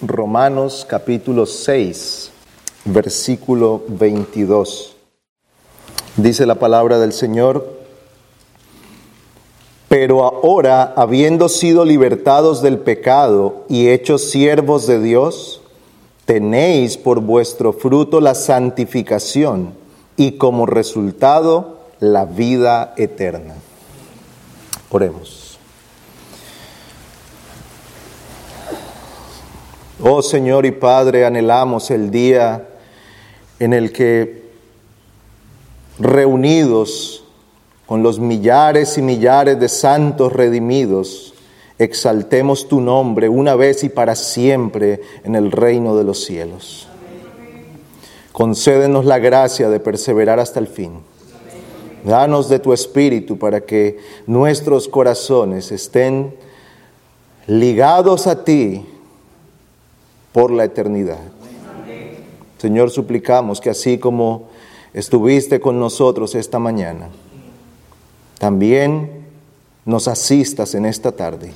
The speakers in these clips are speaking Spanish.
Romanos capítulo 6, versículo 22. Dice la palabra del Señor, pero ahora, habiendo sido libertados del pecado y hechos siervos de Dios, tenéis por vuestro fruto la santificación y como resultado la vida eterna. Oremos. Oh Señor y Padre, anhelamos el día en el que reunidos con los millares y millares de santos redimidos, exaltemos tu nombre una vez y para siempre en el reino de los cielos. Concédenos la gracia de perseverar hasta el fin. Danos de tu espíritu para que nuestros corazones estén ligados a ti por la eternidad. Señor, suplicamos que así como estuviste con nosotros esta mañana, también nos asistas en esta tarde.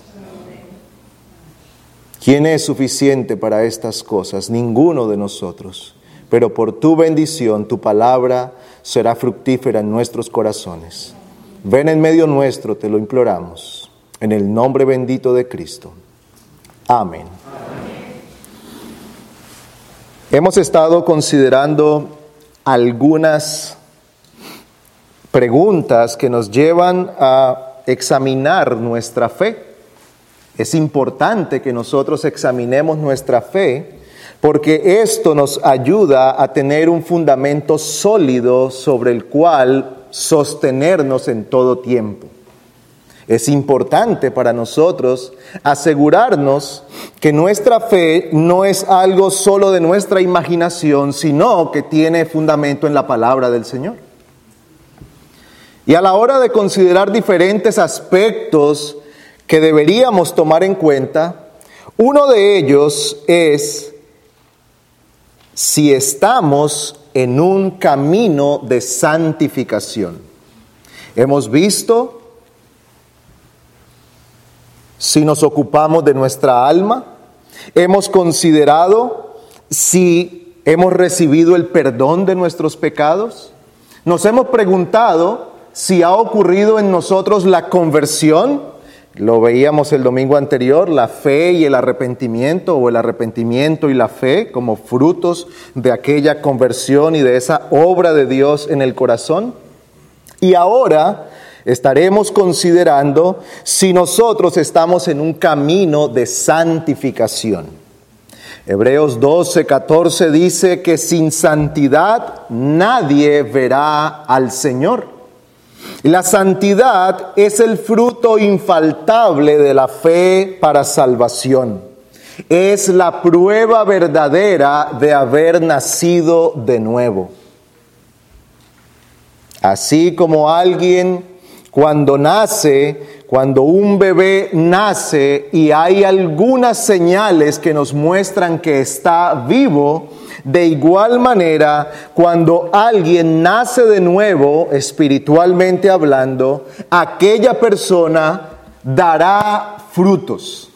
¿Quién es suficiente para estas cosas? Ninguno de nosotros. Pero por tu bendición, tu palabra será fructífera en nuestros corazones. Ven en medio nuestro, te lo imploramos. En el nombre bendito de Cristo. Amén. Hemos estado considerando algunas preguntas que nos llevan a examinar nuestra fe. Es importante que nosotros examinemos nuestra fe porque esto nos ayuda a tener un fundamento sólido sobre el cual sostenernos en todo tiempo. Es importante para nosotros asegurarnos que nuestra fe no es algo solo de nuestra imaginación, sino que tiene fundamento en la palabra del Señor. Y a la hora de considerar diferentes aspectos que deberíamos tomar en cuenta, uno de ellos es si estamos en un camino de santificación. Hemos visto si nos ocupamos de nuestra alma, hemos considerado si hemos recibido el perdón de nuestros pecados, nos hemos preguntado si ha ocurrido en nosotros la conversión, lo veíamos el domingo anterior, la fe y el arrepentimiento, o el arrepentimiento y la fe como frutos de aquella conversión y de esa obra de Dios en el corazón. Y ahora estaremos considerando si nosotros estamos en un camino de santificación. Hebreos 12, 14 dice que sin santidad nadie verá al Señor. La santidad es el fruto infaltable de la fe para salvación. Es la prueba verdadera de haber nacido de nuevo. Así como alguien cuando nace, cuando un bebé nace y hay algunas señales que nos muestran que está vivo, de igual manera, cuando alguien nace de nuevo, espiritualmente hablando, aquella persona dará frutos.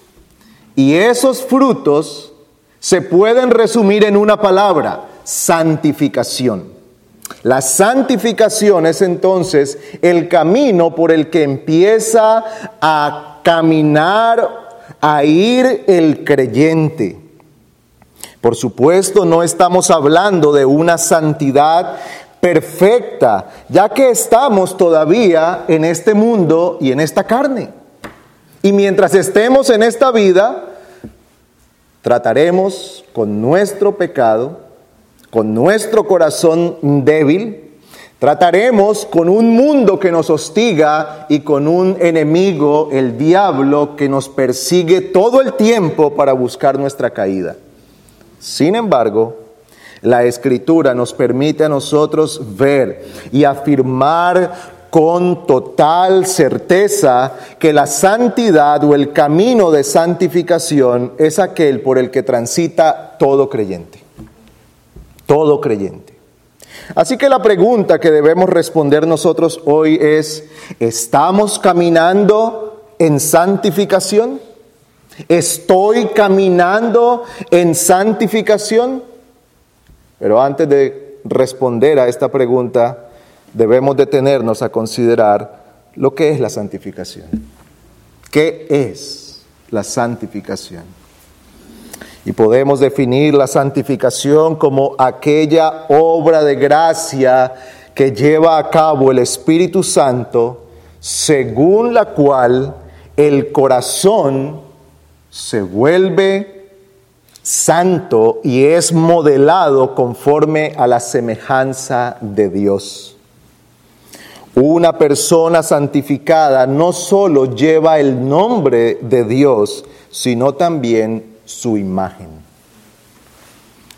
Y esos frutos se pueden resumir en una palabra, santificación. La santificación es entonces el camino por el que empieza a caminar, a ir el creyente. Por supuesto, no estamos hablando de una santidad perfecta, ya que estamos todavía en este mundo y en esta carne. Y mientras estemos en esta vida, trataremos con nuestro pecado con nuestro corazón débil, trataremos con un mundo que nos hostiga y con un enemigo, el diablo, que nos persigue todo el tiempo para buscar nuestra caída. Sin embargo, la escritura nos permite a nosotros ver y afirmar con total certeza que la santidad o el camino de santificación es aquel por el que transita todo creyente todo creyente. Así que la pregunta que debemos responder nosotros hoy es, ¿estamos caminando en santificación? ¿Estoy caminando en santificación? Pero antes de responder a esta pregunta, debemos detenernos a considerar lo que es la santificación. ¿Qué es la santificación? Y podemos definir la santificación como aquella obra de gracia que lleva a cabo el Espíritu Santo, según la cual el corazón se vuelve santo y es modelado conforme a la semejanza de Dios. Una persona santificada no solo lleva el nombre de Dios, sino también su imagen.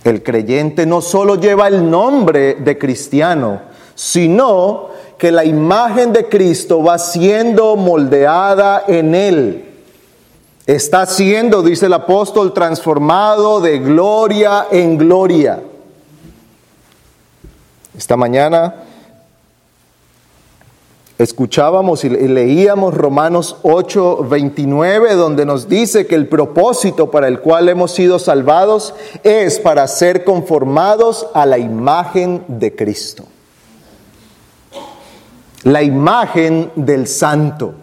El creyente no solo lleva el nombre de cristiano, sino que la imagen de Cristo va siendo moldeada en él. Está siendo, dice el apóstol, transformado de gloria en gloria. Esta mañana escuchábamos y leíamos Romanos 8, 29, donde nos dice que el propósito para el cual hemos sido salvados es para ser conformados a la imagen de Cristo. La imagen del santo,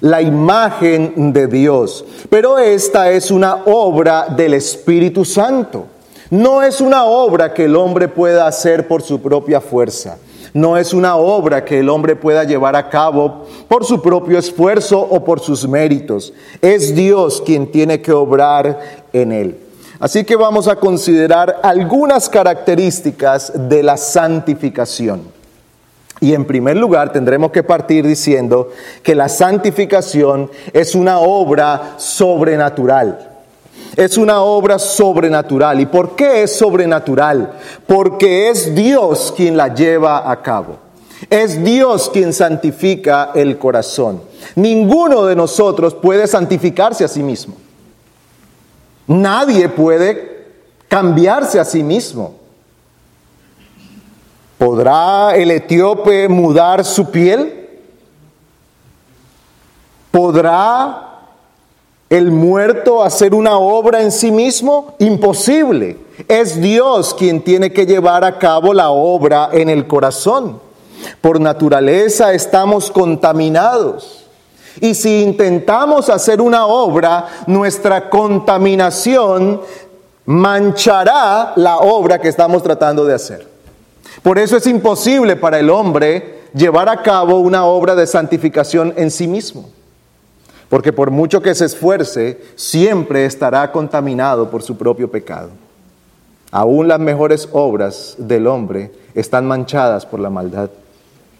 la imagen de Dios. Pero esta es una obra del Espíritu Santo. No es una obra que el hombre pueda hacer por su propia fuerza no es una obra que el hombre pueda llevar a cabo por su propio esfuerzo o por sus méritos. Es Dios quien tiene que obrar en él. Así que vamos a considerar algunas características de la santificación. Y en primer lugar tendremos que partir diciendo que la santificación es una obra sobrenatural. Es una obra sobrenatural. ¿Y por qué es sobrenatural? Porque es Dios quien la lleva a cabo. Es Dios quien santifica el corazón. Ninguno de nosotros puede santificarse a sí mismo. Nadie puede cambiarse a sí mismo. ¿Podrá el etíope mudar su piel? ¿Podrá el muerto hacer una obra en sí mismo? Imposible. Es Dios quien tiene que llevar a cabo la obra en el corazón. Por naturaleza estamos contaminados. Y si intentamos hacer una obra, nuestra contaminación manchará la obra que estamos tratando de hacer. Por eso es imposible para el hombre llevar a cabo una obra de santificación en sí mismo porque por mucho que se esfuerce, siempre estará contaminado por su propio pecado. Aún las mejores obras del hombre están manchadas por la maldad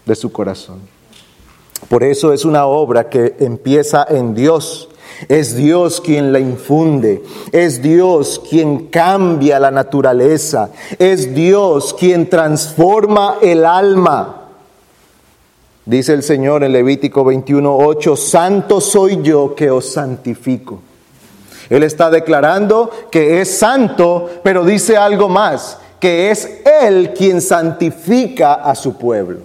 de su corazón. Por eso es una obra que empieza en Dios. Es Dios quien la infunde, es Dios quien cambia la naturaleza, es Dios quien transforma el alma. Dice el Señor en Levítico 21:8, santo soy yo que os santifico. Él está declarando que es santo, pero dice algo más, que es Él quien santifica a su pueblo.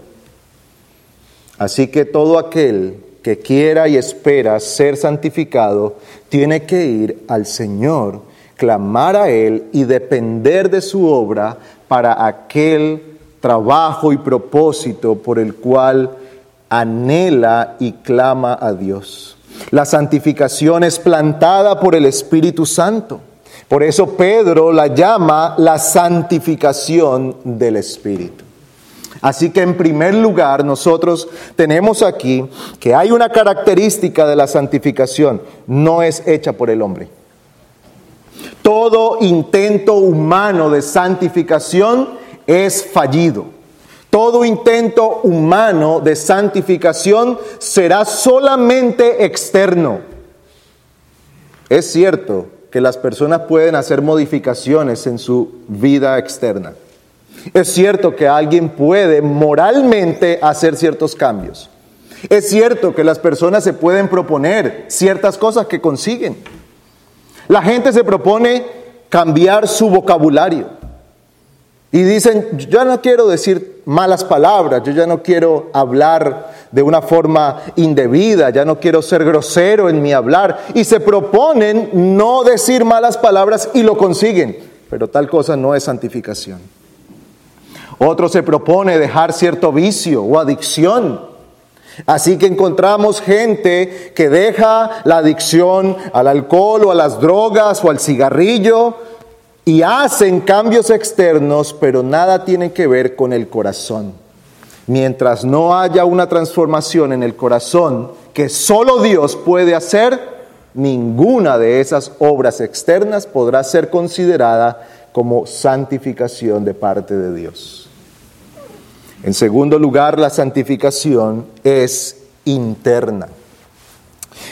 Así que todo aquel que quiera y espera ser santificado, tiene que ir al Señor, clamar a Él y depender de su obra para aquel trabajo y propósito por el cual anhela y clama a Dios. La santificación es plantada por el Espíritu Santo. Por eso Pedro la llama la santificación del Espíritu. Así que en primer lugar nosotros tenemos aquí que hay una característica de la santificación, no es hecha por el hombre. Todo intento humano de santificación es fallido. Todo intento humano de santificación será solamente externo. Es cierto que las personas pueden hacer modificaciones en su vida externa. Es cierto que alguien puede moralmente hacer ciertos cambios. Es cierto que las personas se pueden proponer ciertas cosas que consiguen. La gente se propone cambiar su vocabulario. Y dicen, yo no quiero decir malas palabras, yo ya no quiero hablar de una forma indebida, ya no quiero ser grosero en mi hablar, y se proponen no decir malas palabras y lo consiguen, pero tal cosa no es santificación. Otro se propone dejar cierto vicio o adicción. Así que encontramos gente que deja la adicción al alcohol o a las drogas o al cigarrillo y hacen cambios externos, pero nada tiene que ver con el corazón. Mientras no haya una transformación en el corazón que solo Dios puede hacer, ninguna de esas obras externas podrá ser considerada como santificación de parte de Dios. En segundo lugar, la santificación es interna.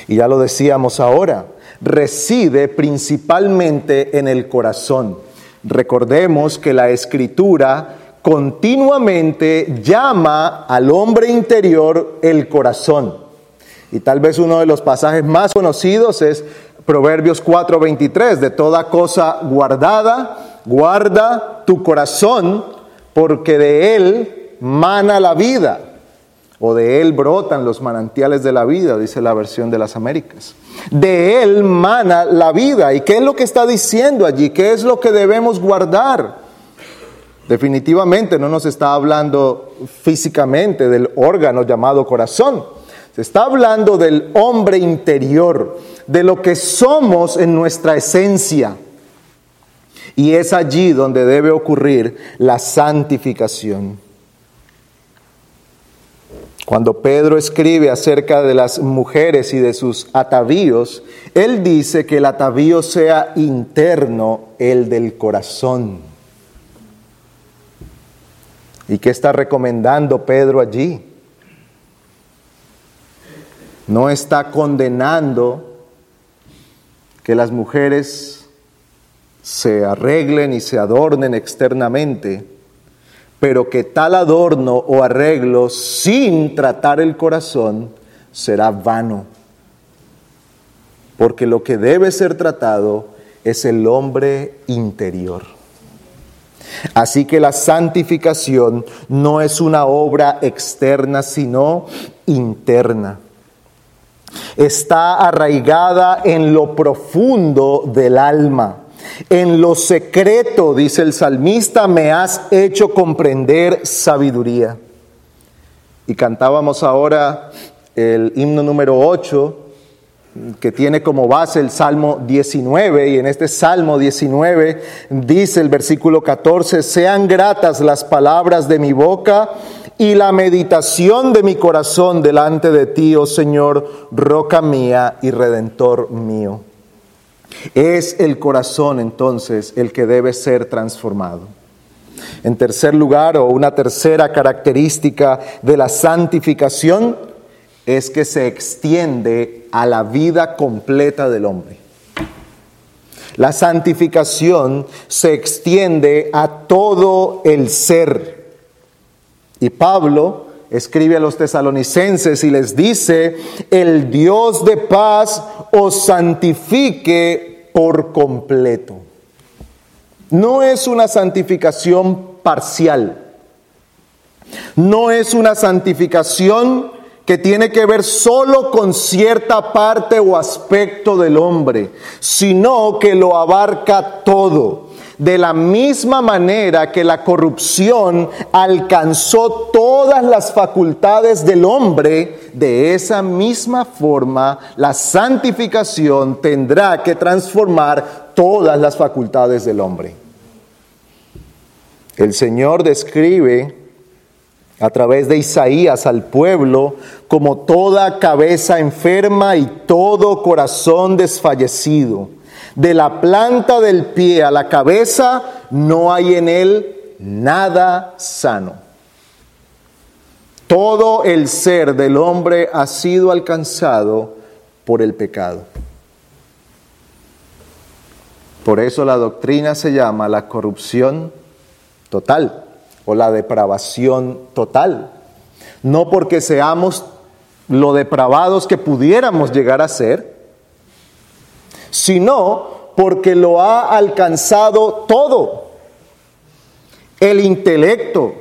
Y ya lo decíamos ahora, reside principalmente en el corazón. Recordemos que la escritura continuamente llama al hombre interior el corazón. Y tal vez uno de los pasajes más conocidos es Proverbios 4:23, de toda cosa guardada, guarda tu corazón, porque de él mana la vida, o de él brotan los manantiales de la vida, dice la versión de las Américas. De él mana la vida. ¿Y qué es lo que está diciendo allí? ¿Qué es lo que debemos guardar? Definitivamente no nos está hablando físicamente del órgano llamado corazón. Se está hablando del hombre interior, de lo que somos en nuestra esencia. Y es allí donde debe ocurrir la santificación. Cuando Pedro escribe acerca de las mujeres y de sus atavíos, él dice que el atavío sea interno, el del corazón. ¿Y qué está recomendando Pedro allí? No está condenando que las mujeres se arreglen y se adornen externamente pero que tal adorno o arreglo sin tratar el corazón será vano. Porque lo que debe ser tratado es el hombre interior. Así que la santificación no es una obra externa, sino interna. Está arraigada en lo profundo del alma en lo secreto, dice el salmista, me has hecho comprender sabiduría. Y cantábamos ahora el himno número 8, que tiene como base el Salmo 19, y en este Salmo 19 dice el versículo 14, sean gratas las palabras de mi boca y la meditación de mi corazón delante de ti, oh Señor, roca mía y redentor mío. Es el corazón entonces el que debe ser transformado. En tercer lugar, o una tercera característica de la santificación, es que se extiende a la vida completa del hombre. La santificación se extiende a todo el ser. Y Pablo escribe a los tesalonicenses y les dice, el Dios de paz os santifique por completo. No es una santificación parcial. No es una santificación que tiene que ver solo con cierta parte o aspecto del hombre, sino que lo abarca todo de la misma manera que la corrupción alcanzó todas las facultades del hombre, de esa misma forma la santificación tendrá que transformar todas las facultades del hombre. El Señor describe a través de Isaías al pueblo como toda cabeza enferma y todo corazón desfallecido de la planta del pie a la cabeza no hay en él nada sano. Todo el ser del hombre ha sido alcanzado por el pecado. Por eso la doctrina se llama la corrupción total o la depravación total. No porque seamos lo depravados que pudiéramos llegar a ser, sino porque lo ha alcanzado todo. El intelecto,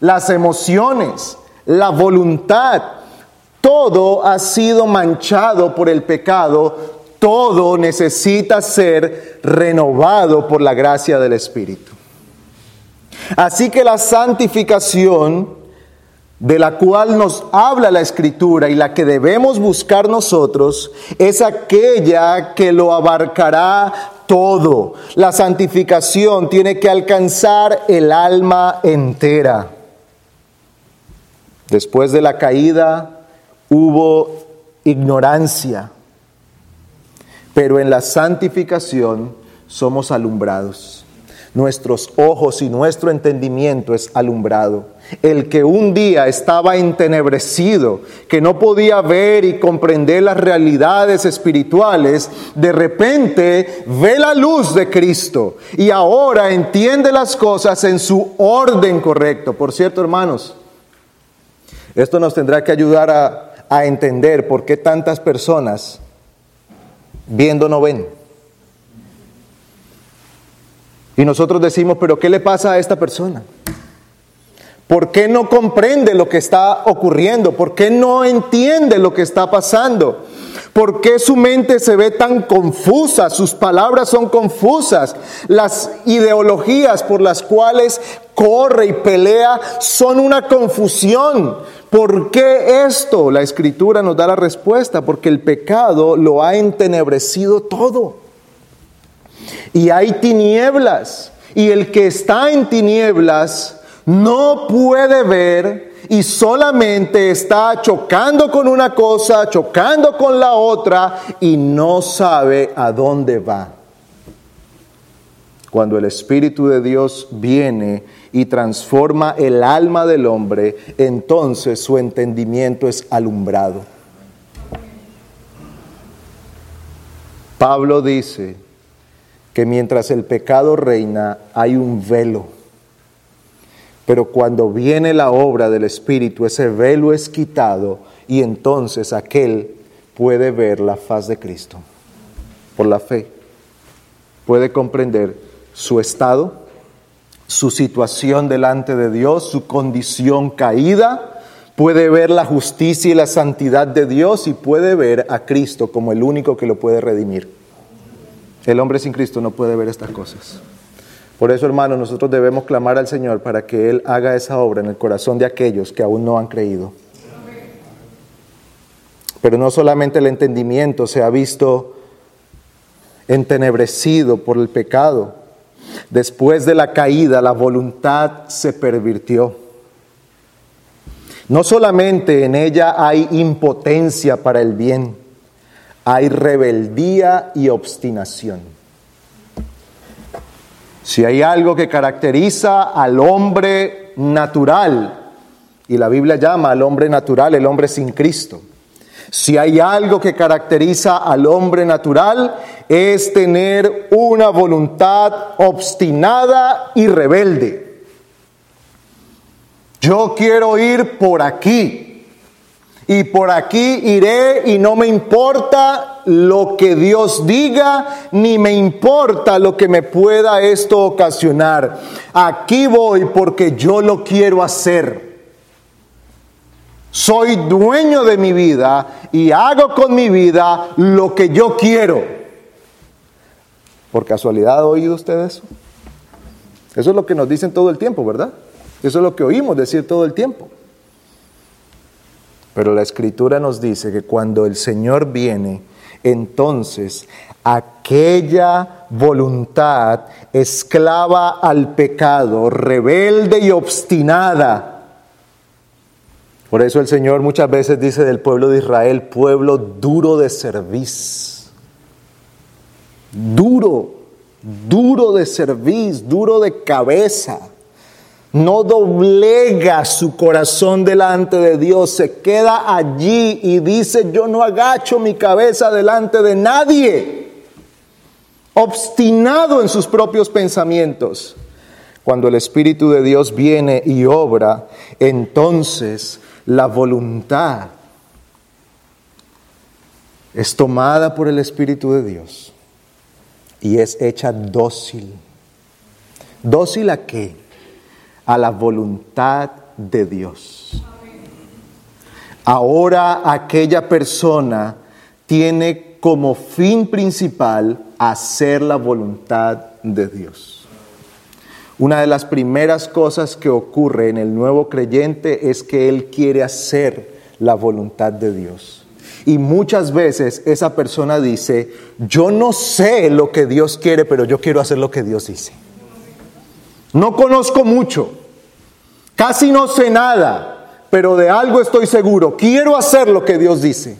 las emociones, la voluntad, todo ha sido manchado por el pecado, todo necesita ser renovado por la gracia del Espíritu. Así que la santificación de la cual nos habla la Escritura y la que debemos buscar nosotros es aquella que lo abarcará todo. La santificación tiene que alcanzar el alma entera. Después de la caída hubo ignorancia, pero en la santificación somos alumbrados. Nuestros ojos y nuestro entendimiento es alumbrado. El que un día estaba entenebrecido, que no podía ver y comprender las realidades espirituales, de repente ve la luz de Cristo y ahora entiende las cosas en su orden correcto. Por cierto, hermanos, esto nos tendrá que ayudar a, a entender por qué tantas personas viendo no ven. Y nosotros decimos, pero ¿qué le pasa a esta persona? ¿Por qué no comprende lo que está ocurriendo? ¿Por qué no entiende lo que está pasando? ¿Por qué su mente se ve tan confusa? Sus palabras son confusas. Las ideologías por las cuales corre y pelea son una confusión. ¿Por qué esto? La escritura nos da la respuesta, porque el pecado lo ha entenebrecido todo. Y hay tinieblas. Y el que está en tinieblas no puede ver y solamente está chocando con una cosa, chocando con la otra y no sabe a dónde va. Cuando el Espíritu de Dios viene y transforma el alma del hombre, entonces su entendimiento es alumbrado. Pablo dice que mientras el pecado reina hay un velo pero cuando viene la obra del Espíritu, ese velo es quitado y entonces aquel puede ver la faz de Cristo por la fe. Puede comprender su estado, su situación delante de Dios, su condición caída, puede ver la justicia y la santidad de Dios y puede ver a Cristo como el único que lo puede redimir. El hombre sin Cristo no puede ver estas cosas. Por eso, hermanos, nosotros debemos clamar al Señor para que Él haga esa obra en el corazón de aquellos que aún no han creído. Pero no solamente el entendimiento se ha visto entenebrecido por el pecado. Después de la caída, la voluntad se pervirtió. No solamente en ella hay impotencia para el bien, hay rebeldía y obstinación. Si hay algo que caracteriza al hombre natural, y la Biblia llama al hombre natural el hombre sin Cristo, si hay algo que caracteriza al hombre natural es tener una voluntad obstinada y rebelde. Yo quiero ir por aquí, y por aquí iré y no me importa lo que Dios diga, ni me importa lo que me pueda esto ocasionar. Aquí voy porque yo lo quiero hacer. Soy dueño de mi vida y hago con mi vida lo que yo quiero. ¿Por casualidad ha oído usted eso? Eso es lo que nos dicen todo el tiempo, ¿verdad? Eso es lo que oímos decir todo el tiempo. Pero la escritura nos dice que cuando el Señor viene, entonces aquella voluntad esclava al pecado, rebelde y obstinada. Por eso el Señor muchas veces dice del pueblo de Israel, pueblo duro de cerviz. Duro, duro de cerviz, duro de cabeza no doblega su corazón delante de Dios, se queda allí y dice, yo no agacho mi cabeza delante de nadie, obstinado en sus propios pensamientos. Cuando el Espíritu de Dios viene y obra, entonces la voluntad es tomada por el Espíritu de Dios y es hecha dócil. ¿Dócil a qué? A la voluntad de Dios. Ahora aquella persona tiene como fin principal hacer la voluntad de Dios. Una de las primeras cosas que ocurre en el nuevo creyente es que él quiere hacer la voluntad de Dios. Y muchas veces esa persona dice, yo no sé lo que Dios quiere, pero yo quiero hacer lo que Dios dice. No conozco mucho, casi no sé nada, pero de algo estoy seguro, quiero hacer lo que Dios dice.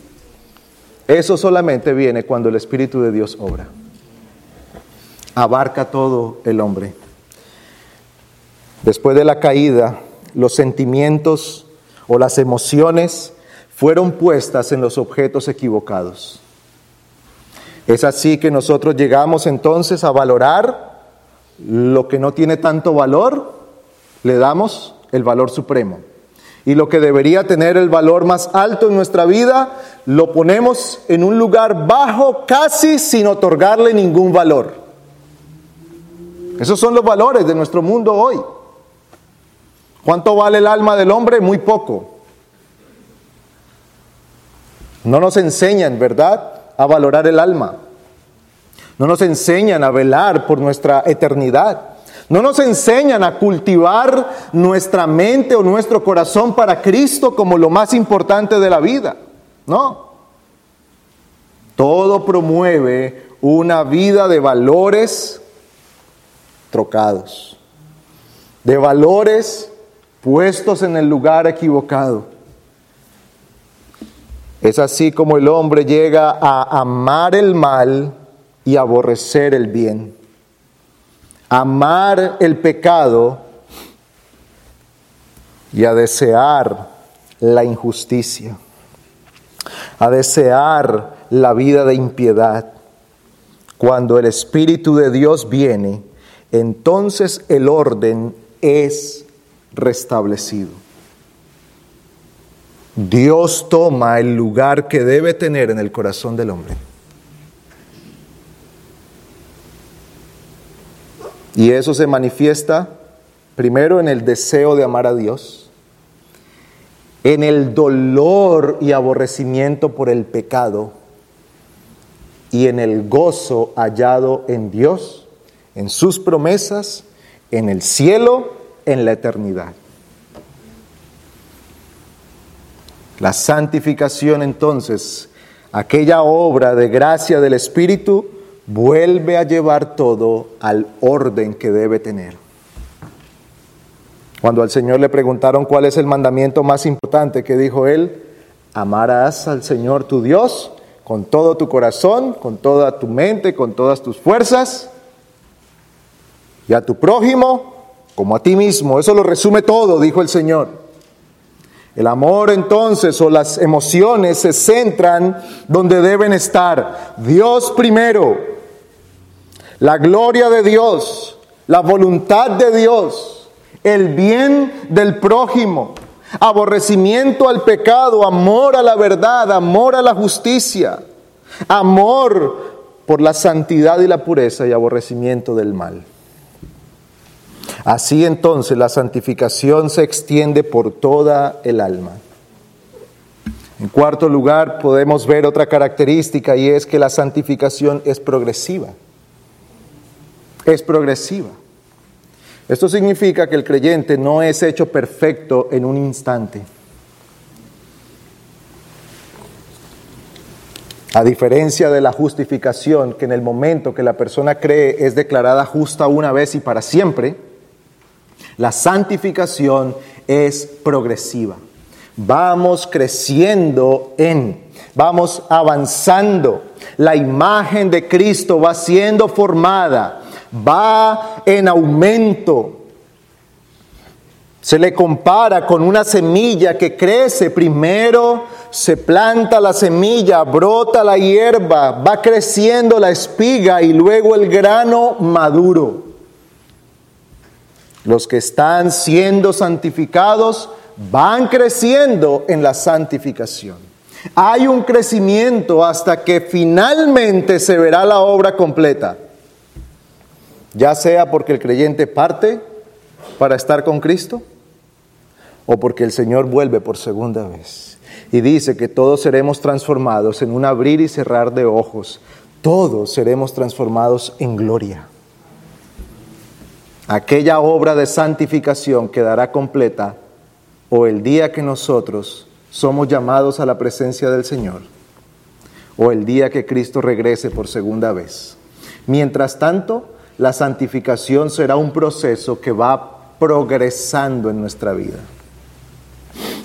Eso solamente viene cuando el Espíritu de Dios obra. Abarca todo el hombre. Después de la caída, los sentimientos o las emociones fueron puestas en los objetos equivocados. Es así que nosotros llegamos entonces a valorar lo que no tiene tanto valor, le damos el valor supremo y lo que debería tener el valor más alto en nuestra vida, lo ponemos en un lugar bajo casi sin otorgarle ningún valor. Esos son los valores de nuestro mundo hoy. ¿Cuánto vale el alma del hombre? Muy poco. No nos enseñan, ¿verdad?, a valorar el alma. No nos enseñan a velar por nuestra eternidad. No nos enseñan a cultivar nuestra mente o nuestro corazón para Cristo como lo más importante de la vida. No. Todo promueve una vida de valores trocados, de valores puestos en el lugar equivocado. Es así como el hombre llega a amar el mal y aborrecer el bien amar el pecado y a desear la injusticia, a desear la vida de impiedad. Cuando el Espíritu de Dios viene, entonces el orden es restablecido. Dios toma el lugar que debe tener en el corazón del hombre. Y eso se manifiesta primero en el deseo de amar a Dios, en el dolor y aborrecimiento por el pecado y en el gozo hallado en Dios, en sus promesas, en el cielo, en la eternidad. La santificación entonces, aquella obra de gracia del Espíritu, vuelve a llevar todo al orden que debe tener. Cuando al Señor le preguntaron cuál es el mandamiento más importante, que dijo él, amarás al Señor tu Dios con todo tu corazón, con toda tu mente, con todas tus fuerzas, y a tu prójimo como a ti mismo. Eso lo resume todo, dijo el Señor. El amor entonces o las emociones se centran donde deben estar. Dios primero, la gloria de Dios, la voluntad de Dios, el bien del prójimo, aborrecimiento al pecado, amor a la verdad, amor a la justicia, amor por la santidad y la pureza y aborrecimiento del mal. Así entonces la santificación se extiende por toda el alma. En cuarto lugar, podemos ver otra característica y es que la santificación es progresiva es progresiva. Esto significa que el creyente no es hecho perfecto en un instante. A diferencia de la justificación, que en el momento que la persona cree es declarada justa una vez y para siempre, la santificación es progresiva. Vamos creciendo en, vamos avanzando. La imagen de Cristo va siendo formada va en aumento. Se le compara con una semilla que crece. Primero se planta la semilla, brota la hierba, va creciendo la espiga y luego el grano maduro. Los que están siendo santificados van creciendo en la santificación. Hay un crecimiento hasta que finalmente se verá la obra completa ya sea porque el creyente parte para estar con Cristo, o porque el Señor vuelve por segunda vez. Y dice que todos seremos transformados en un abrir y cerrar de ojos. Todos seremos transformados en gloria. Aquella obra de santificación quedará completa o el día que nosotros somos llamados a la presencia del Señor o el día que Cristo regrese por segunda vez. Mientras tanto, la santificación será un proceso que va progresando en nuestra vida.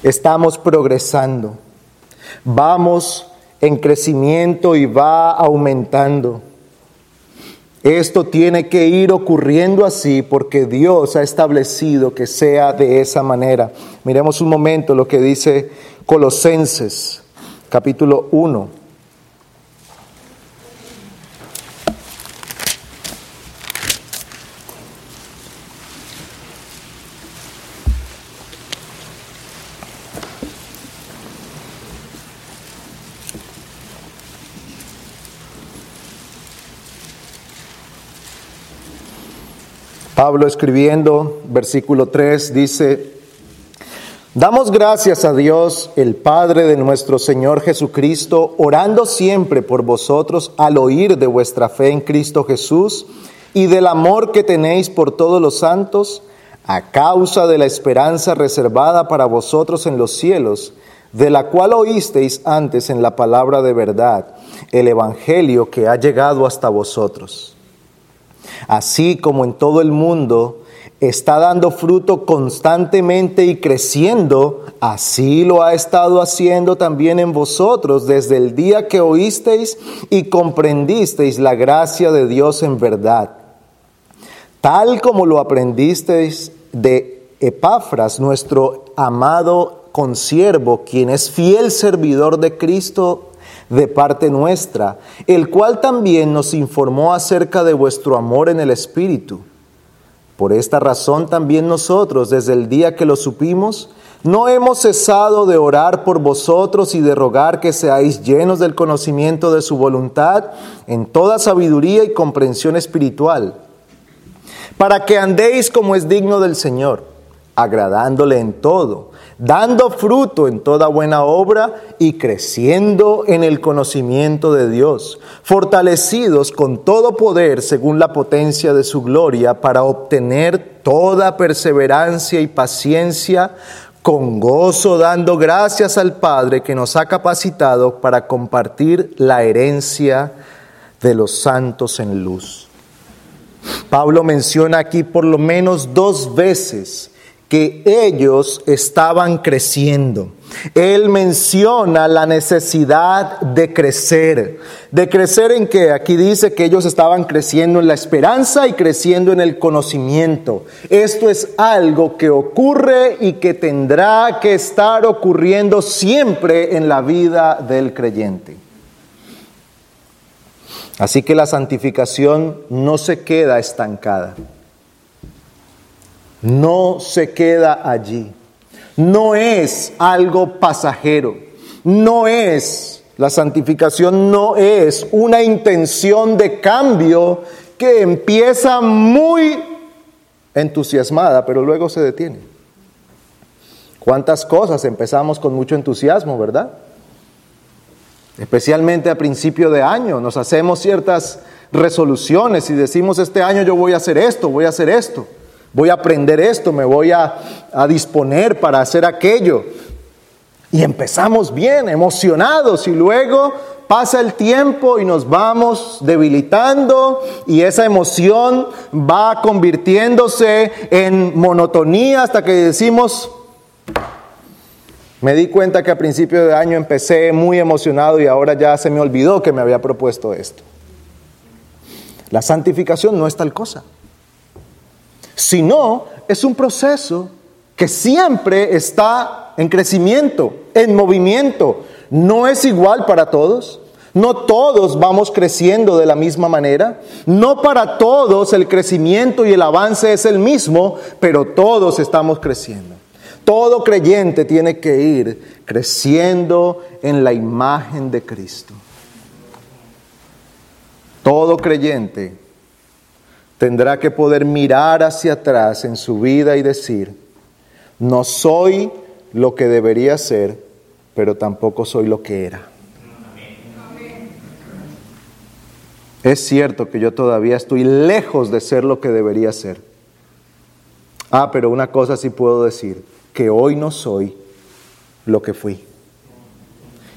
Estamos progresando, vamos en crecimiento y va aumentando. Esto tiene que ir ocurriendo así porque Dios ha establecido que sea de esa manera. Miremos un momento lo que dice Colosenses, capítulo 1 Pablo escribiendo, versículo 3, dice, Damos gracias a Dios, el Padre de nuestro Señor Jesucristo, orando siempre por vosotros al oír de vuestra fe en Cristo Jesús y del amor que tenéis por todos los santos, a causa de la esperanza reservada para vosotros en los cielos, de la cual oísteis antes en la palabra de verdad, el Evangelio que ha llegado hasta vosotros así como en todo el mundo, está dando fruto constantemente y creciendo, así lo ha estado haciendo también en vosotros desde el día que oísteis y comprendisteis la gracia de Dios en verdad. Tal como lo aprendisteis de Epafras, nuestro amado consiervo, quien es fiel servidor de Cristo de parte nuestra, el cual también nos informó acerca de vuestro amor en el Espíritu. Por esta razón también nosotros, desde el día que lo supimos, no hemos cesado de orar por vosotros y de rogar que seáis llenos del conocimiento de su voluntad en toda sabiduría y comprensión espiritual, para que andéis como es digno del Señor, agradándole en todo dando fruto en toda buena obra y creciendo en el conocimiento de Dios, fortalecidos con todo poder según la potencia de su gloria, para obtener toda perseverancia y paciencia, con gozo dando gracias al Padre que nos ha capacitado para compartir la herencia de los santos en luz. Pablo menciona aquí por lo menos dos veces que ellos estaban creciendo. Él menciona la necesidad de crecer. ¿De crecer en qué? Aquí dice que ellos estaban creciendo en la esperanza y creciendo en el conocimiento. Esto es algo que ocurre y que tendrá que estar ocurriendo siempre en la vida del creyente. Así que la santificación no se queda estancada no se queda allí. No es algo pasajero. No es, la santificación no es una intención de cambio que empieza muy entusiasmada, pero luego se detiene. ¿Cuántas cosas empezamos con mucho entusiasmo, verdad? Especialmente a principio de año, nos hacemos ciertas resoluciones y decimos, este año yo voy a hacer esto, voy a hacer esto voy a aprender esto, me voy a, disponer para hacer aquello. Y empezamos bien, emocionados, y luego pasa el tiempo y nos vamos debilitando y esa emoción va convirtiéndose en monotonía hasta que decimos, me di cuenta que a principio de año empecé muy emocionado y ahora ya se me olvidó que me había propuesto esto. La santificación no es tal cosa sino es un proceso que siempre está en crecimiento, en movimiento. No es igual para todos. No todos vamos creciendo de la misma manera. No para todos el crecimiento y el avance es el mismo, pero todos estamos creciendo. Todo creyente tiene que ir creciendo en la imagen de Cristo. Todo creyente tendrá que poder mirar hacia atrás en su vida y decir, No soy lo que debería ser, pero tampoco soy lo que era. Es cierto que yo todavía estoy lejos de ser lo que debería ser. Ah, pero una cosa sí puedo decir, que hoy no soy lo que fui.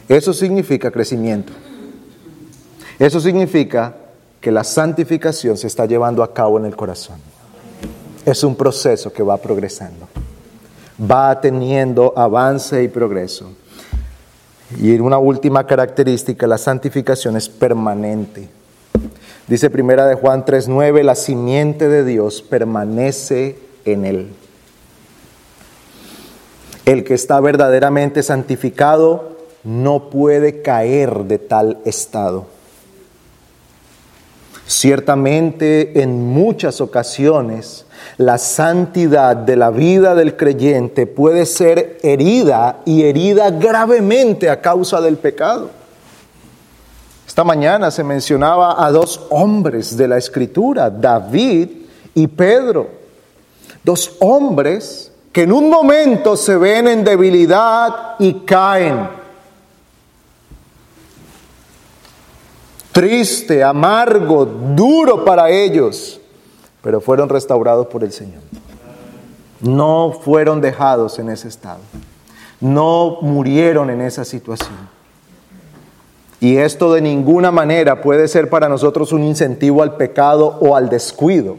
Eso significa crecimiento. Eso significa que la santificación se está llevando a cabo en el corazón. Es un proceso que va progresando. Va teniendo avance y progreso. Y una última característica, la santificación es permanente. Dice primera de Juan 3:9, la simiente de Dios permanece en él. El que está verdaderamente santificado no puede caer de tal estado. Ciertamente en muchas ocasiones la santidad de la vida del creyente puede ser herida y herida gravemente a causa del pecado. Esta mañana se mencionaba a dos hombres de la escritura, David y Pedro. Dos hombres que en un momento se ven en debilidad y caen. Triste, amargo, duro para ellos, pero fueron restaurados por el Señor. No fueron dejados en ese estado. No murieron en esa situación. Y esto de ninguna manera puede ser para nosotros un incentivo al pecado o al descuido.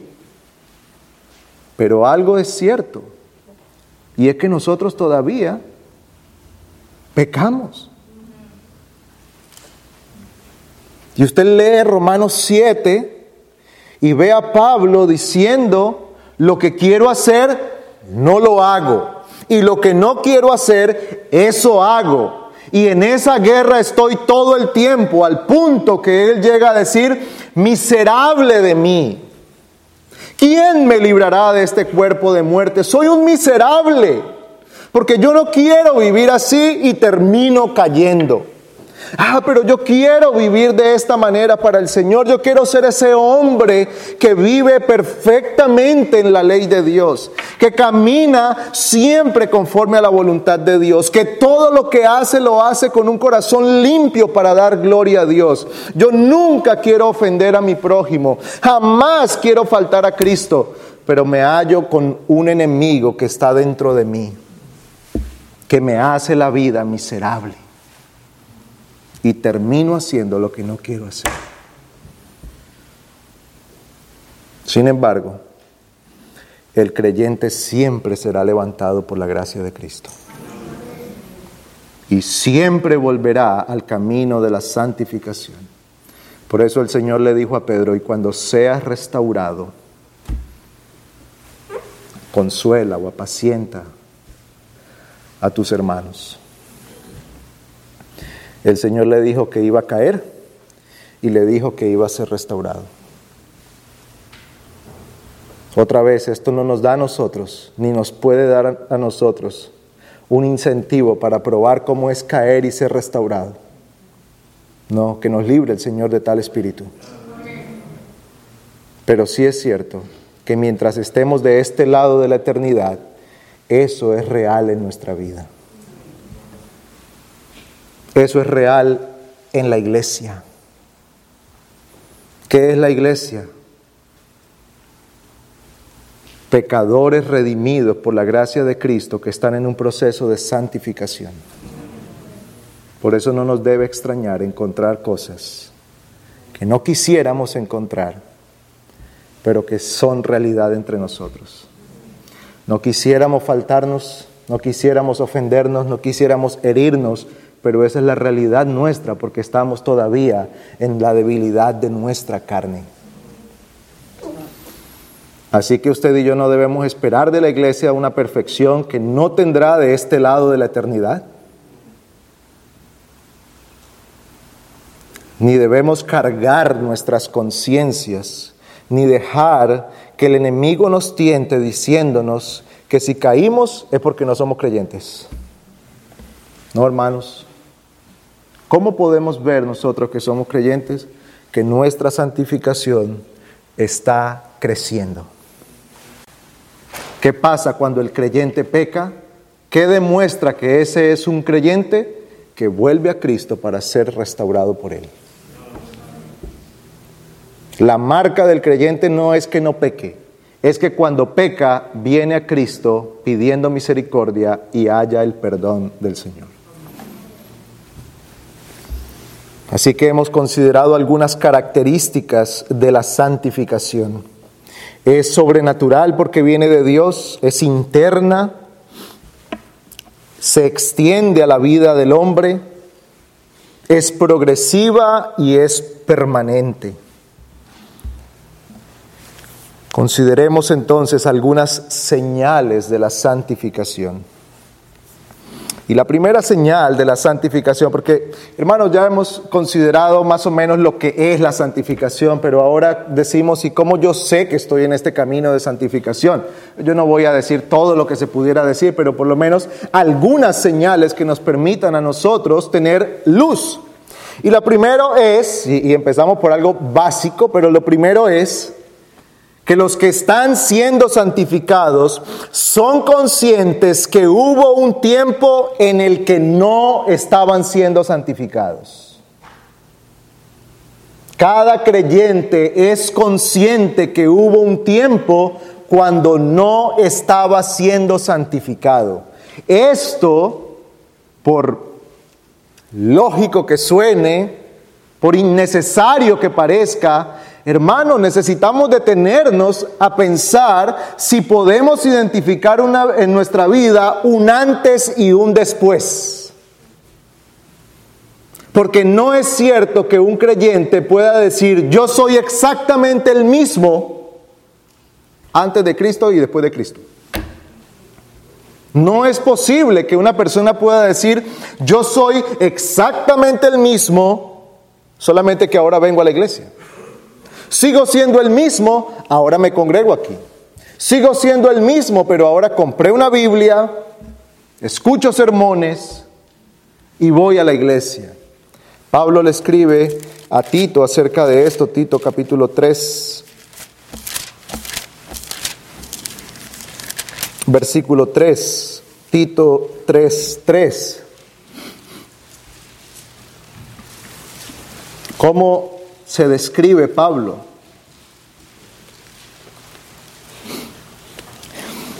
Pero algo es cierto, y es que nosotros todavía pecamos. Y usted lee Romanos 7 y ve a Pablo diciendo, lo que quiero hacer, no lo hago. Y lo que no quiero hacer, eso hago. Y en esa guerra estoy todo el tiempo, al punto que Él llega a decir, miserable de mí. ¿Quién me librará de este cuerpo de muerte? Soy un miserable, porque yo no quiero vivir así y termino cayendo. Ah, pero yo quiero vivir de esta manera para el Señor. Yo quiero ser ese hombre que vive perfectamente en la ley de Dios, que camina siempre conforme a la voluntad de Dios, que todo lo que hace lo hace con un corazón limpio para dar gloria a Dios. Yo nunca quiero ofender a mi prójimo, jamás quiero faltar a Cristo, pero me hallo con un enemigo que está dentro de mí, que me hace la vida miserable y termino haciendo lo que no quiero hacer. Sin embargo, el creyente siempre será levantado por la gracia de Cristo. Y siempre volverá al camino de la santificación. Por eso el Señor le dijo a Pedro, y cuando seas restaurado, consuela o apacienta a tus hermanos. El Señor le dijo que iba a caer y le dijo que iba a ser restaurado. Otra vez, esto no nos da a nosotros, ni nos puede dar a nosotros un incentivo para probar cómo es caer y ser restaurado. No, que nos libre el Señor de tal espíritu. Pero sí es cierto que mientras estemos de este lado de la eternidad, eso es real en nuestra vida. Eso es real en la iglesia. ¿Qué es la iglesia? Pecadores redimidos por la gracia de Cristo que están en un proceso de santificación. Por eso no nos debe extrañar encontrar cosas que no quisiéramos encontrar, pero que son realidad entre nosotros. No quisiéramos faltarnos, no quisiéramos ofendernos, no quisiéramos herirnos, pero esa es la realidad nuestra porque estamos todavía en la debilidad de nuestra carne. Así que usted y yo no debemos esperar de la iglesia una perfección que no tendrá de este lado de la eternidad. Ni debemos cargar nuestras conciencias, ni dejar que el enemigo nos tiente diciéndonos que si caímos es porque no somos creyentes. No, hermanos. ¿Cómo podemos ver nosotros que somos creyentes que nuestra santificación está creciendo? ¿Qué pasa cuando el creyente peca? ¿Qué demuestra que ese es un creyente? Que vuelve a Cristo para ser restaurado por Él. La marca del creyente no es que no peque, es que cuando peca viene a Cristo pidiendo misericordia y haya el perdón del Señor. Así que hemos considerado algunas características de la santificación. Es sobrenatural porque viene de Dios, es interna, se extiende a la vida del hombre, es progresiva y es permanente. Consideremos entonces algunas señales de la santificación. Y la primera señal de la santificación, porque hermanos, ya hemos considerado más o menos lo que es la santificación, pero ahora decimos, ¿y cómo yo sé que estoy en este camino de santificación? Yo no voy a decir todo lo que se pudiera decir, pero por lo menos algunas señales que nos permitan a nosotros tener luz. Y lo primero es, y, empezamos por algo básico, pero lo primero es que los que están siendo santificados son conscientes que hubo un tiempo en el que no estaban siendo santificados. Cada creyente es consciente que hubo un tiempo cuando no estaba siendo santificado. Esto, por lógico que suene, por innecesario que parezca, Hermanos, necesitamos detenernos a pensar si podemos identificar una, en nuestra vida un antes y un después. Porque no es cierto que un creyente pueda decir, yo soy exactamente el mismo antes de Cristo y después de Cristo. No es posible que una persona pueda decir, yo soy exactamente el mismo, solamente que ahora vengo a la iglesia. Sigo siendo el mismo, ahora me congrego aquí. Sigo siendo el mismo, pero ahora compré una Biblia, escucho sermones y voy a la iglesia. Pablo le escribe a Tito acerca de esto, Tito capítulo 3, versículo 3, Tito 3, 3. ¿Cómo se describe Pablo.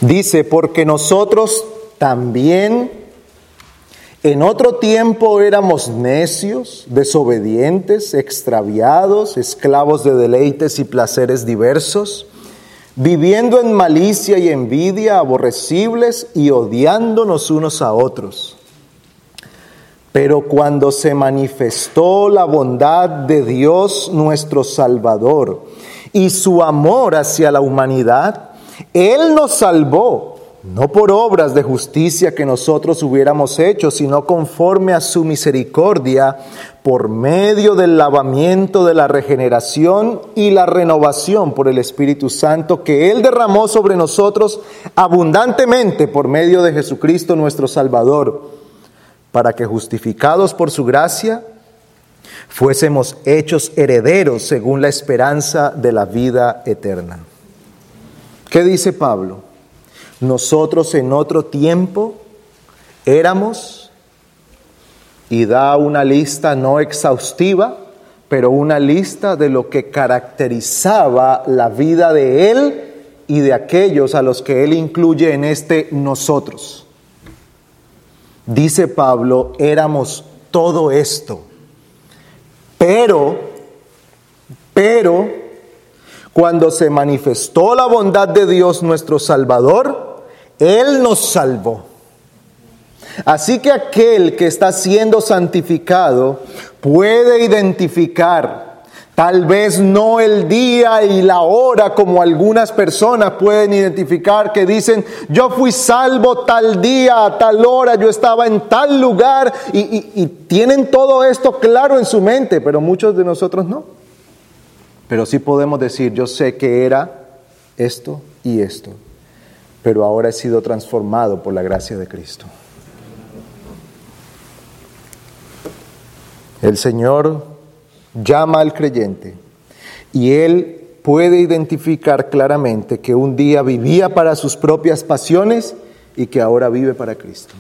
Dice, porque nosotros también en otro tiempo éramos necios, desobedientes, extraviados, esclavos de deleites y placeres diversos, viviendo en malicia y envidia, aborrecibles y odiándonos unos a otros. Pero cuando se manifestó la bondad de Dios nuestro Salvador y su amor hacia la humanidad, Él nos salvó, no por obras de justicia que nosotros hubiéramos hecho, sino conforme a su misericordia, por medio del lavamiento de la regeneración y la renovación por el Espíritu Santo que Él derramó sobre nosotros abundantemente por medio de Jesucristo nuestro Salvador para que justificados por su gracia, fuésemos hechos herederos según la esperanza de la vida eterna. ¿Qué dice Pablo? Nosotros en otro tiempo éramos, y da una lista no exhaustiva, pero una lista de lo que caracterizaba la vida de él y de aquellos a los que él incluye en este nosotros. Dice Pablo, éramos todo esto. Pero, pero, cuando se manifestó la bondad de Dios nuestro Salvador, Él nos salvó. Así que aquel que está siendo santificado puede identificar Tal vez no el día y la hora como algunas personas pueden identificar que dicen, yo fui salvo tal día, a tal hora, yo estaba en tal lugar y, tienen todo esto claro en su mente, pero muchos de nosotros no. Pero sí podemos decir, yo sé que era esto y esto, pero ahora he sido transformado por la gracia de Cristo. El Señor llama al creyente y él puede identificar claramente que un día vivía para sus propias pasiones y que ahora vive para Cristo.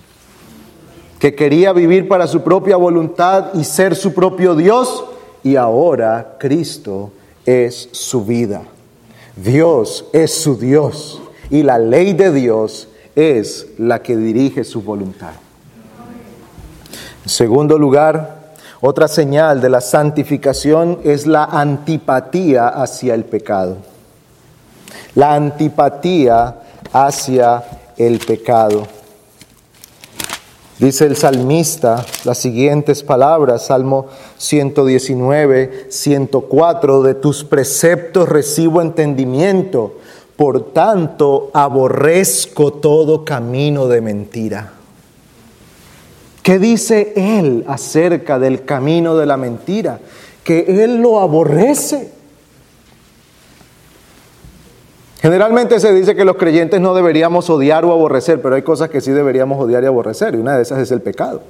Que quería vivir para su propia voluntad y ser su propio Dios y ahora Cristo es su vida. Dios es su Dios y la ley de Dios es la que dirige su voluntad. En segundo lugar, otra señal de la santificación es la antipatía hacia el pecado. La antipatía hacia el pecado. Dice el salmista las siguientes palabras, Salmo 119, 104, de tus preceptos recibo entendimiento, por tanto aborrezco todo camino de mentira. ¿Qué dice él acerca del camino de la mentira? Que él lo aborrece. Generalmente se dice que los creyentes no deberíamos odiar o aborrecer, pero hay cosas que sí deberíamos odiar y aborrecer, y una de esas es el pecado.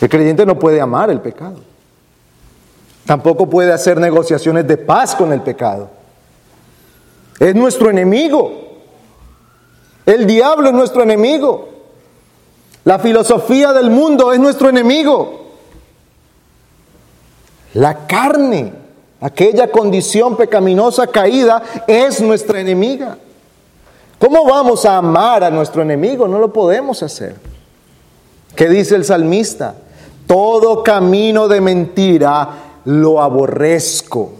El creyente no puede amar el pecado. Tampoco puede hacer negociaciones de paz con el pecado. Es nuestro enemigo. El diablo es nuestro enemigo. La filosofía del mundo es nuestro enemigo. La carne Aquella condición pecaminosa caída es nuestra enemiga. ¿Cómo vamos a amar a nuestro enemigo? No lo podemos hacer. ¿Qué dice el salmista? Todo camino de mentira lo aborrezco.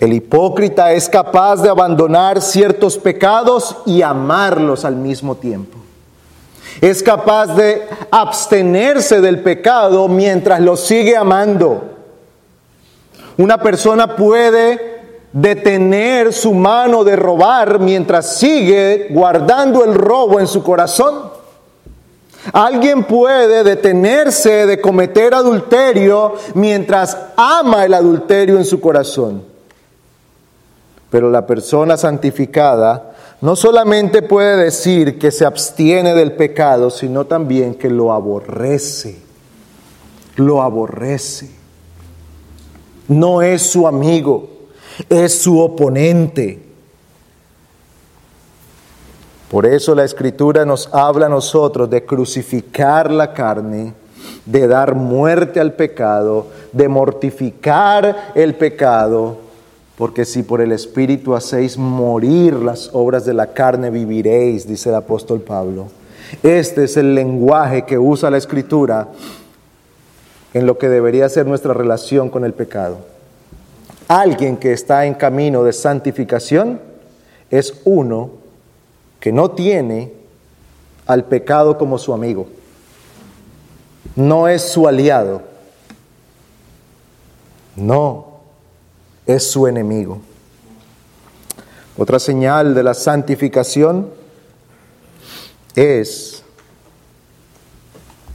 El hipócrita es capaz de abandonar ciertos pecados y amarlos al mismo tiempo. Es capaz de abstenerse del pecado mientras lo sigue amando. Una persona puede detener su mano de robar mientras sigue guardando el robo en su corazón. Alguien puede detenerse de cometer adulterio mientras ama el adulterio en su corazón. Pero la persona santificada no solamente puede decir que se abstiene del pecado, sino también que lo aborrece. Lo aborrece no es su amigo, es su oponente. Por eso la escritura nos habla a nosotros de crucificar la carne, de dar muerte al pecado, de mortificar el pecado, porque si por el Espíritu hacéis morir las obras de la carne, viviréis, dice el apóstol Pablo. Este es el lenguaje que usa la escritura en lo que debería ser nuestra relación con el pecado. Alguien que está en camino de santificación es uno que no tiene al pecado como su amigo, no es su aliado, no es su enemigo. Otra señal de la santificación es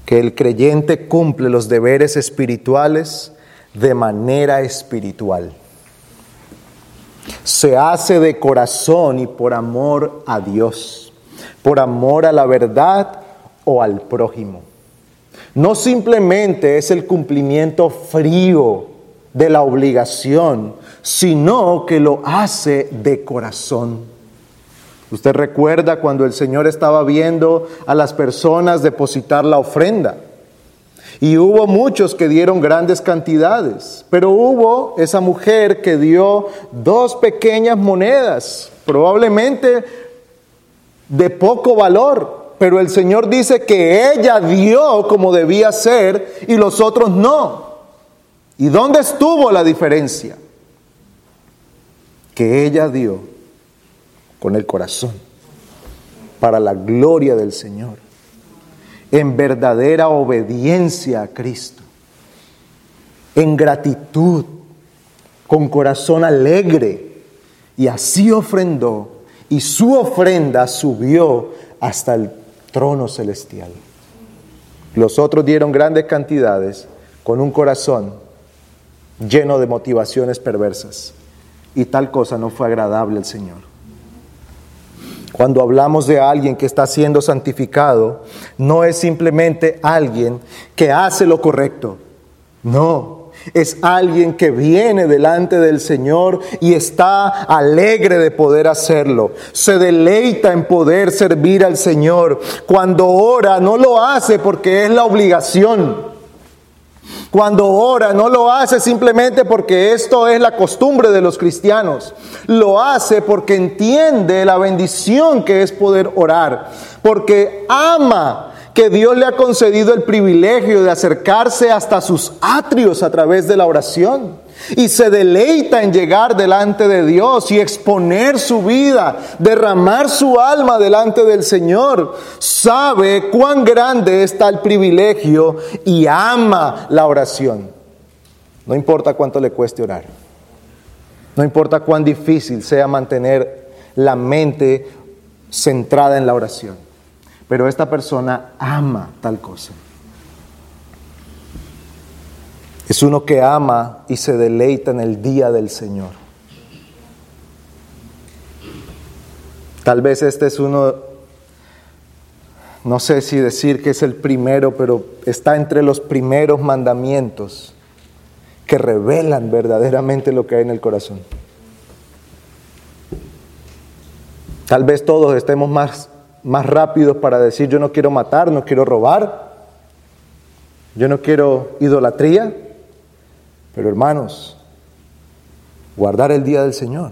que el creyente cumple los deberes espirituales de manera espiritual. Se hace de corazón y por amor a Dios, por amor a la verdad o al prójimo. No simplemente es el cumplimiento frío de la obligación, sino que lo hace de corazón. Usted recuerda cuando el Señor estaba viendo a las personas depositar la ofrenda. Y hubo muchos que dieron grandes cantidades, pero hubo esa mujer que dio dos pequeñas monedas, probablemente de poco valor, pero el Señor dice que ella dio como debía ser y los otros no. ¿Y dónde estuvo la diferencia? Que ella dio con el corazón, para la gloria del Señor, en verdadera obediencia a Cristo, en gratitud, con corazón alegre, y así ofrendó, y su ofrenda subió hasta el trono celestial. Los otros dieron grandes cantidades con un corazón lleno de motivaciones perversas. Y tal cosa no fue agradable al Señor. Cuando hablamos de alguien que está siendo santificado, no es simplemente alguien que hace lo correcto. No, es alguien que viene delante del Señor y está alegre de poder hacerlo. Se deleita en poder servir al Señor. Cuando ora no lo hace porque es la obligación. Cuando ora no lo hace simplemente porque esto es la costumbre de los cristianos. Lo hace porque entiende la bendición que es poder orar. Porque ama que Dios le ha concedido el privilegio de acercarse hasta sus atrios a través de la oración. Y se deleita en llegar delante de Dios y exponer su vida, derramar su alma delante del Señor. Sabe cuán grande está el privilegio y ama la oración. No importa cuánto le cueste orar. No importa cuán difícil sea mantener la mente centrada en la oración pero esta persona ama tal cosa. Es uno que ama y se deleita en el día del Señor. Tal vez este es uno, no sé si decir que es el primero, pero está entre los primeros mandamientos que revelan verdaderamente lo que hay en el corazón. Tal vez todos estemos más más rápidos para decir yo no quiero matar, no quiero robar, yo no quiero idolatría, pero hermanos, guardar el día del Señor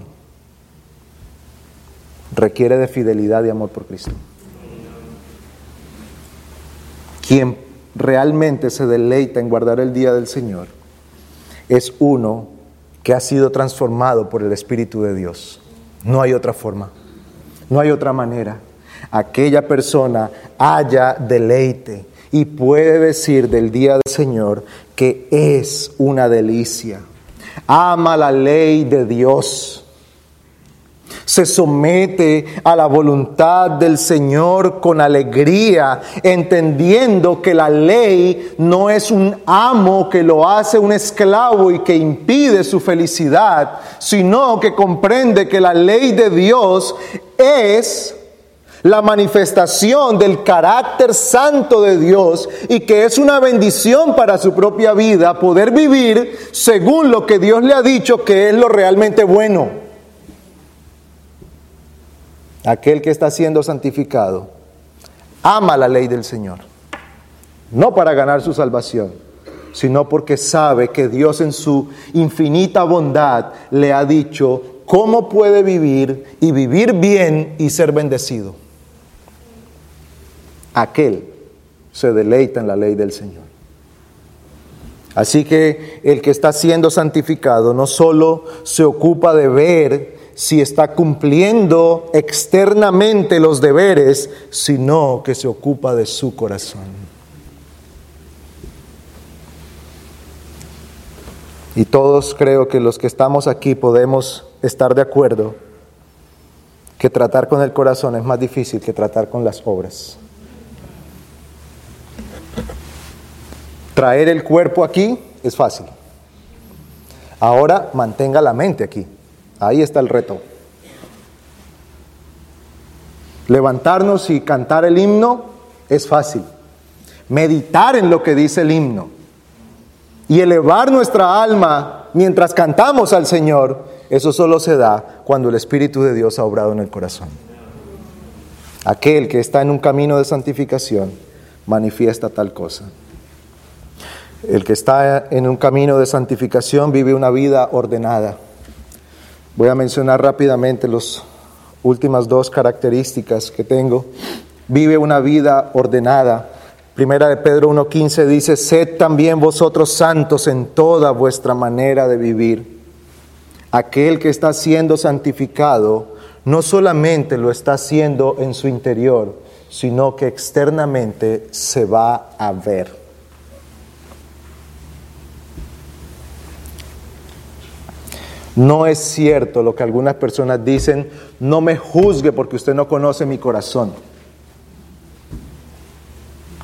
requiere de fidelidad y amor por Cristo. Quien realmente se deleita en guardar el día del Señor es uno que ha sido transformado por el Espíritu de Dios. No hay otra forma, no hay otra manera aquella persona haya deleite y puede decir del día del Señor que es una delicia. Ama la ley de Dios. Se somete a la voluntad del Señor con alegría, entendiendo que la ley no es un amo que lo hace un esclavo y que impide su felicidad, sino que comprende que la ley de Dios es la manifestación del carácter santo de Dios y que es una bendición para su propia vida poder vivir según lo que Dios le ha dicho que es lo realmente bueno. Aquel que está siendo santificado ama la ley del Señor, no para ganar su salvación, sino porque sabe que Dios en su infinita bondad le ha dicho cómo puede vivir y vivir bien y ser bendecido aquel se deleita en la ley del Señor. Así que el que está siendo santificado no solo se ocupa de ver si está cumpliendo externamente los deberes, sino que se ocupa de su corazón. Y todos creo que los que estamos aquí podemos estar de acuerdo que tratar con el corazón es más difícil que tratar con las obras. Traer el cuerpo aquí es fácil. Ahora mantenga la mente aquí. Ahí está el reto. Levantarnos y cantar el himno es fácil. Meditar en lo que dice el himno y elevar nuestra alma mientras cantamos al Señor, eso solo se da cuando el Espíritu de Dios ha obrado en el corazón. Aquel que está en un camino de santificación manifiesta tal cosa. El que está en un camino de santificación vive una vida ordenada. Voy a mencionar rápidamente las últimas dos características que tengo. Vive una vida ordenada. Primera de Pedro 1.15 dice, sed también vosotros santos en toda vuestra manera de vivir. Aquel que está siendo santificado no solamente lo está haciendo en su interior, sino que externamente se va a ver. No es cierto lo que algunas personas dicen, no me juzgue porque usted no conoce mi corazón.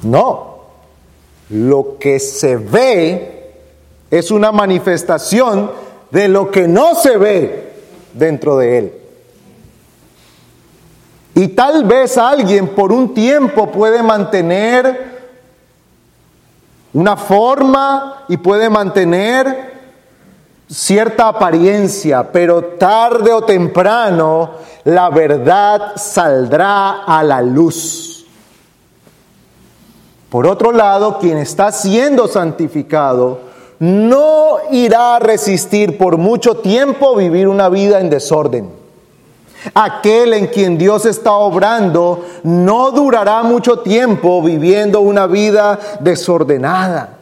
No, lo que se ve es una manifestación de lo que no se ve dentro de él. Y tal vez alguien por un tiempo puede mantener una forma y puede mantener cierta apariencia, pero tarde o temprano la verdad saldrá a la luz. Por otro lado, quien está siendo santificado no irá a resistir por mucho tiempo vivir una vida en desorden. Aquel en quien Dios está obrando no durará mucho tiempo viviendo una vida desordenada.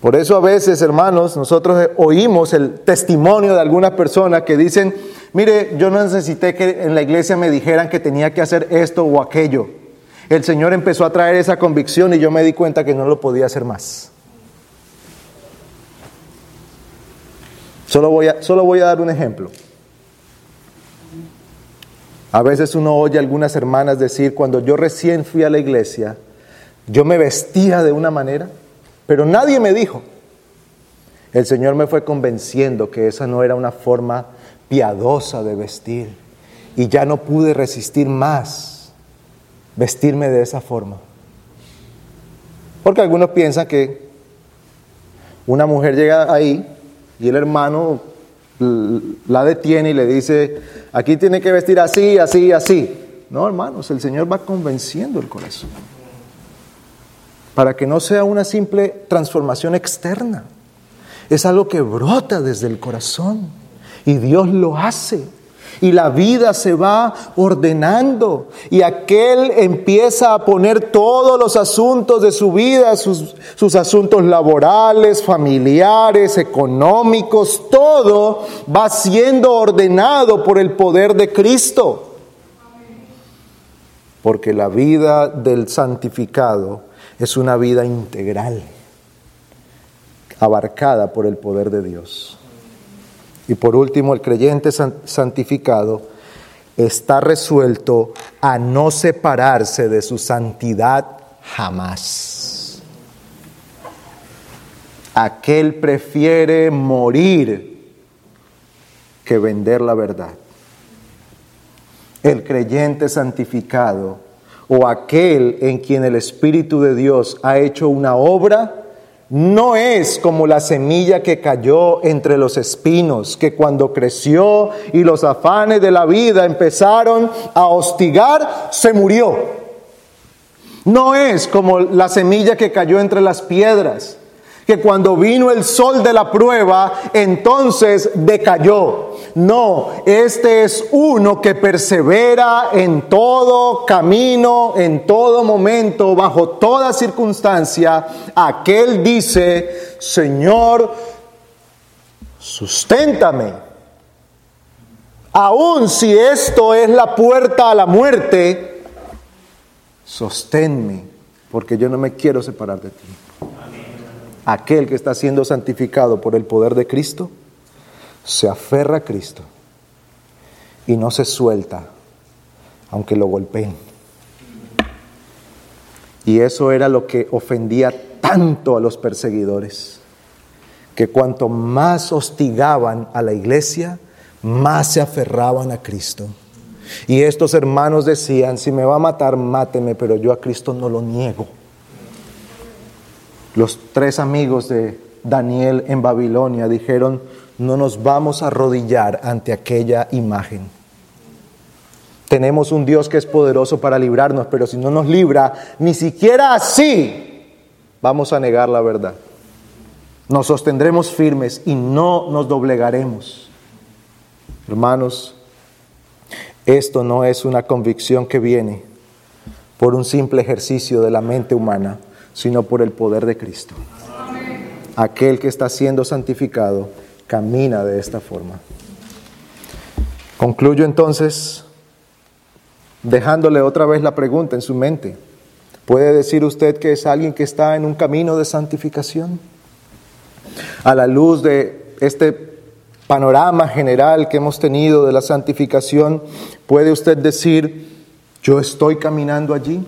Por eso a veces, hermanos, nosotros oímos el testimonio de algunas personas que dicen, mire, yo no necesité que en la iglesia me dijeran que tenía que hacer esto o aquello. El Señor empezó a traer esa convicción y yo me di cuenta que no lo podía hacer más. Solo voy a, solo voy a dar un ejemplo. A veces uno oye a algunas hermanas decir, cuando yo recién fui a la iglesia, yo me vestía de una manera, pero nadie me dijo. El Señor me fue convenciendo que esa no era una forma piadosa de vestir y ya no pude resistir más vestirme de esa forma. Porque algunos piensan que una mujer llega ahí y el hermano la detiene y le dice, aquí tiene que vestir así, así, así. No, hermanos, el Señor va convenciendo el corazón. Para que no sea una simple transformación externa. Es algo que brota desde el corazón. Y Dios lo hace y la vida se va ordenando y aquel empieza a poner todos los asuntos de su vida, sus, sus, asuntos laborales, familiares, económicos, todo va siendo ordenado por el poder de Cristo. Porque la vida del santificado es una vida integral, abarcada por el poder de Dios. Y por último, el creyente santificado está resuelto a no separarse de su santidad jamás. Aquel prefiere morir que vender la verdad. El creyente santificado o aquel en quien el Espíritu de Dios ha hecho una obra, no es como la semilla que cayó entre los espinos, que cuando creció y los afanes de la vida empezaron a hostigar, se murió. No es como la semilla que cayó entre las piedras, que cuando vino el sol de la prueba, entonces decayó. No, este es uno que persevera en todo camino, en todo momento, bajo toda circunstancia. Aquel dice, Señor, susténtame. Aun si esto es la puerta a la muerte, sosténme, porque yo no me quiero separar de ti aquel que está siendo santificado por el poder de Cristo, se aferra a Cristo y no se suelta, aunque lo golpeen. Y eso era lo que ofendía tanto a los perseguidores, que cuanto más hostigaban a la iglesia, más se aferraban a Cristo. Y estos hermanos decían, si me va a matar, máteme, pero yo a Cristo no lo niego. Los tres amigos de Daniel en Babilonia dijeron, no nos vamos a arrodillar ante aquella imagen. Tenemos un Dios que es poderoso para librarnos, pero si no nos libra, ni siquiera así vamos a negar la verdad. Nos sostendremos firmes y no nos doblegaremos. Hermanos, esto no es una convicción que viene por un simple ejercicio de la mente humana sino por el poder de Cristo. Aquel que está siendo santificado camina de esta forma. Concluyo entonces dejándole otra vez la pregunta en su mente. ¿Puede decir usted que es alguien que está en un camino de santificación? A la luz de este panorama general que hemos tenido de la santificación, ¿puede usted decir, yo estoy caminando allí?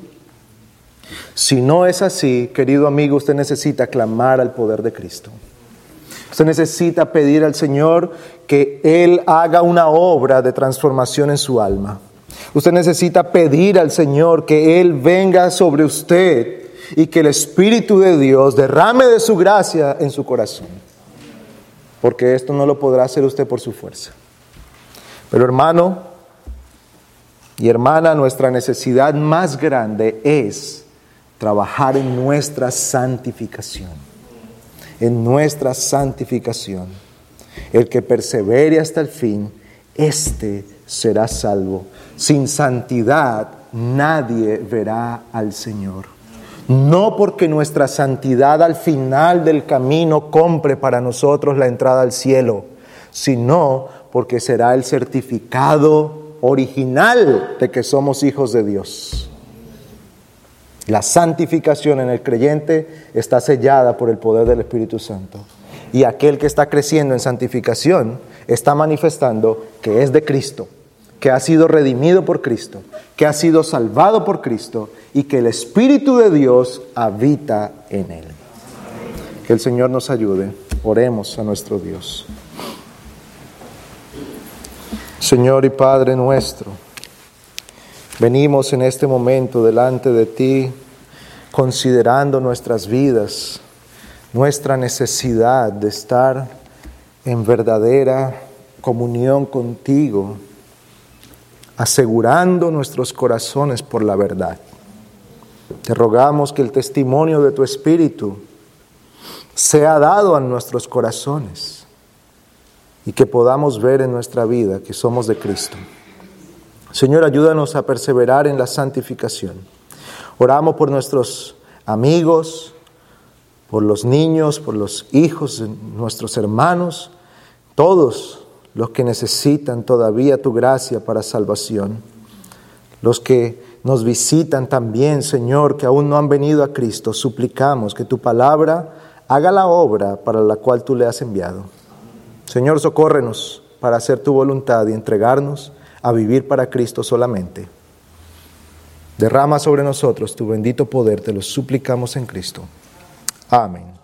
Si no es así, querido amigo, usted necesita clamar al poder de Cristo. Usted necesita pedir al Señor que Él haga una obra de transformación en su alma. Usted necesita pedir al Señor que Él venga sobre usted y que el Espíritu de Dios derrame de su gracia en su corazón. Porque esto no lo podrá hacer usted por su fuerza. Pero hermano y hermana, nuestra necesidad más grande es trabajar en nuestra santificación. En nuestra santificación. El que persevere hasta el fin, éste será salvo. Sin santidad nadie verá al Señor. No porque nuestra santidad al final del camino compre para nosotros la entrada al cielo, sino porque será el certificado original de que somos hijos de Dios. La santificación en el creyente está sellada por el poder del Espíritu Santo. Y aquel que está creciendo en santificación está manifestando que es de Cristo, que ha sido redimido por Cristo, que ha sido salvado por Cristo y que el Espíritu de Dios habita en él. Que el Señor nos ayude. Oremos a nuestro Dios. Señor y Padre nuestro, venimos en este momento delante de ti considerando nuestras vidas, nuestra necesidad de estar en verdadera comunión contigo, asegurando nuestros corazones por la verdad. Te rogamos que el testimonio de tu Espíritu sea dado a nuestros corazones y que podamos ver en nuestra vida que somos de Cristo. Señor, ayúdanos a perseverar en la santificación. Oramos por nuestros amigos, por los niños, por los hijos nuestros hermanos, todos los que necesitan todavía tu gracia para salvación, los que nos visitan también, Señor, que aún no han venido a Cristo, suplicamos que tu palabra haga la obra para la cual tú le has enviado. Señor, socórrenos para hacer tu voluntad y entregarnos a vivir para Cristo solamente. Derrama sobre nosotros tu bendito poder, te lo suplicamos en Cristo. Amén.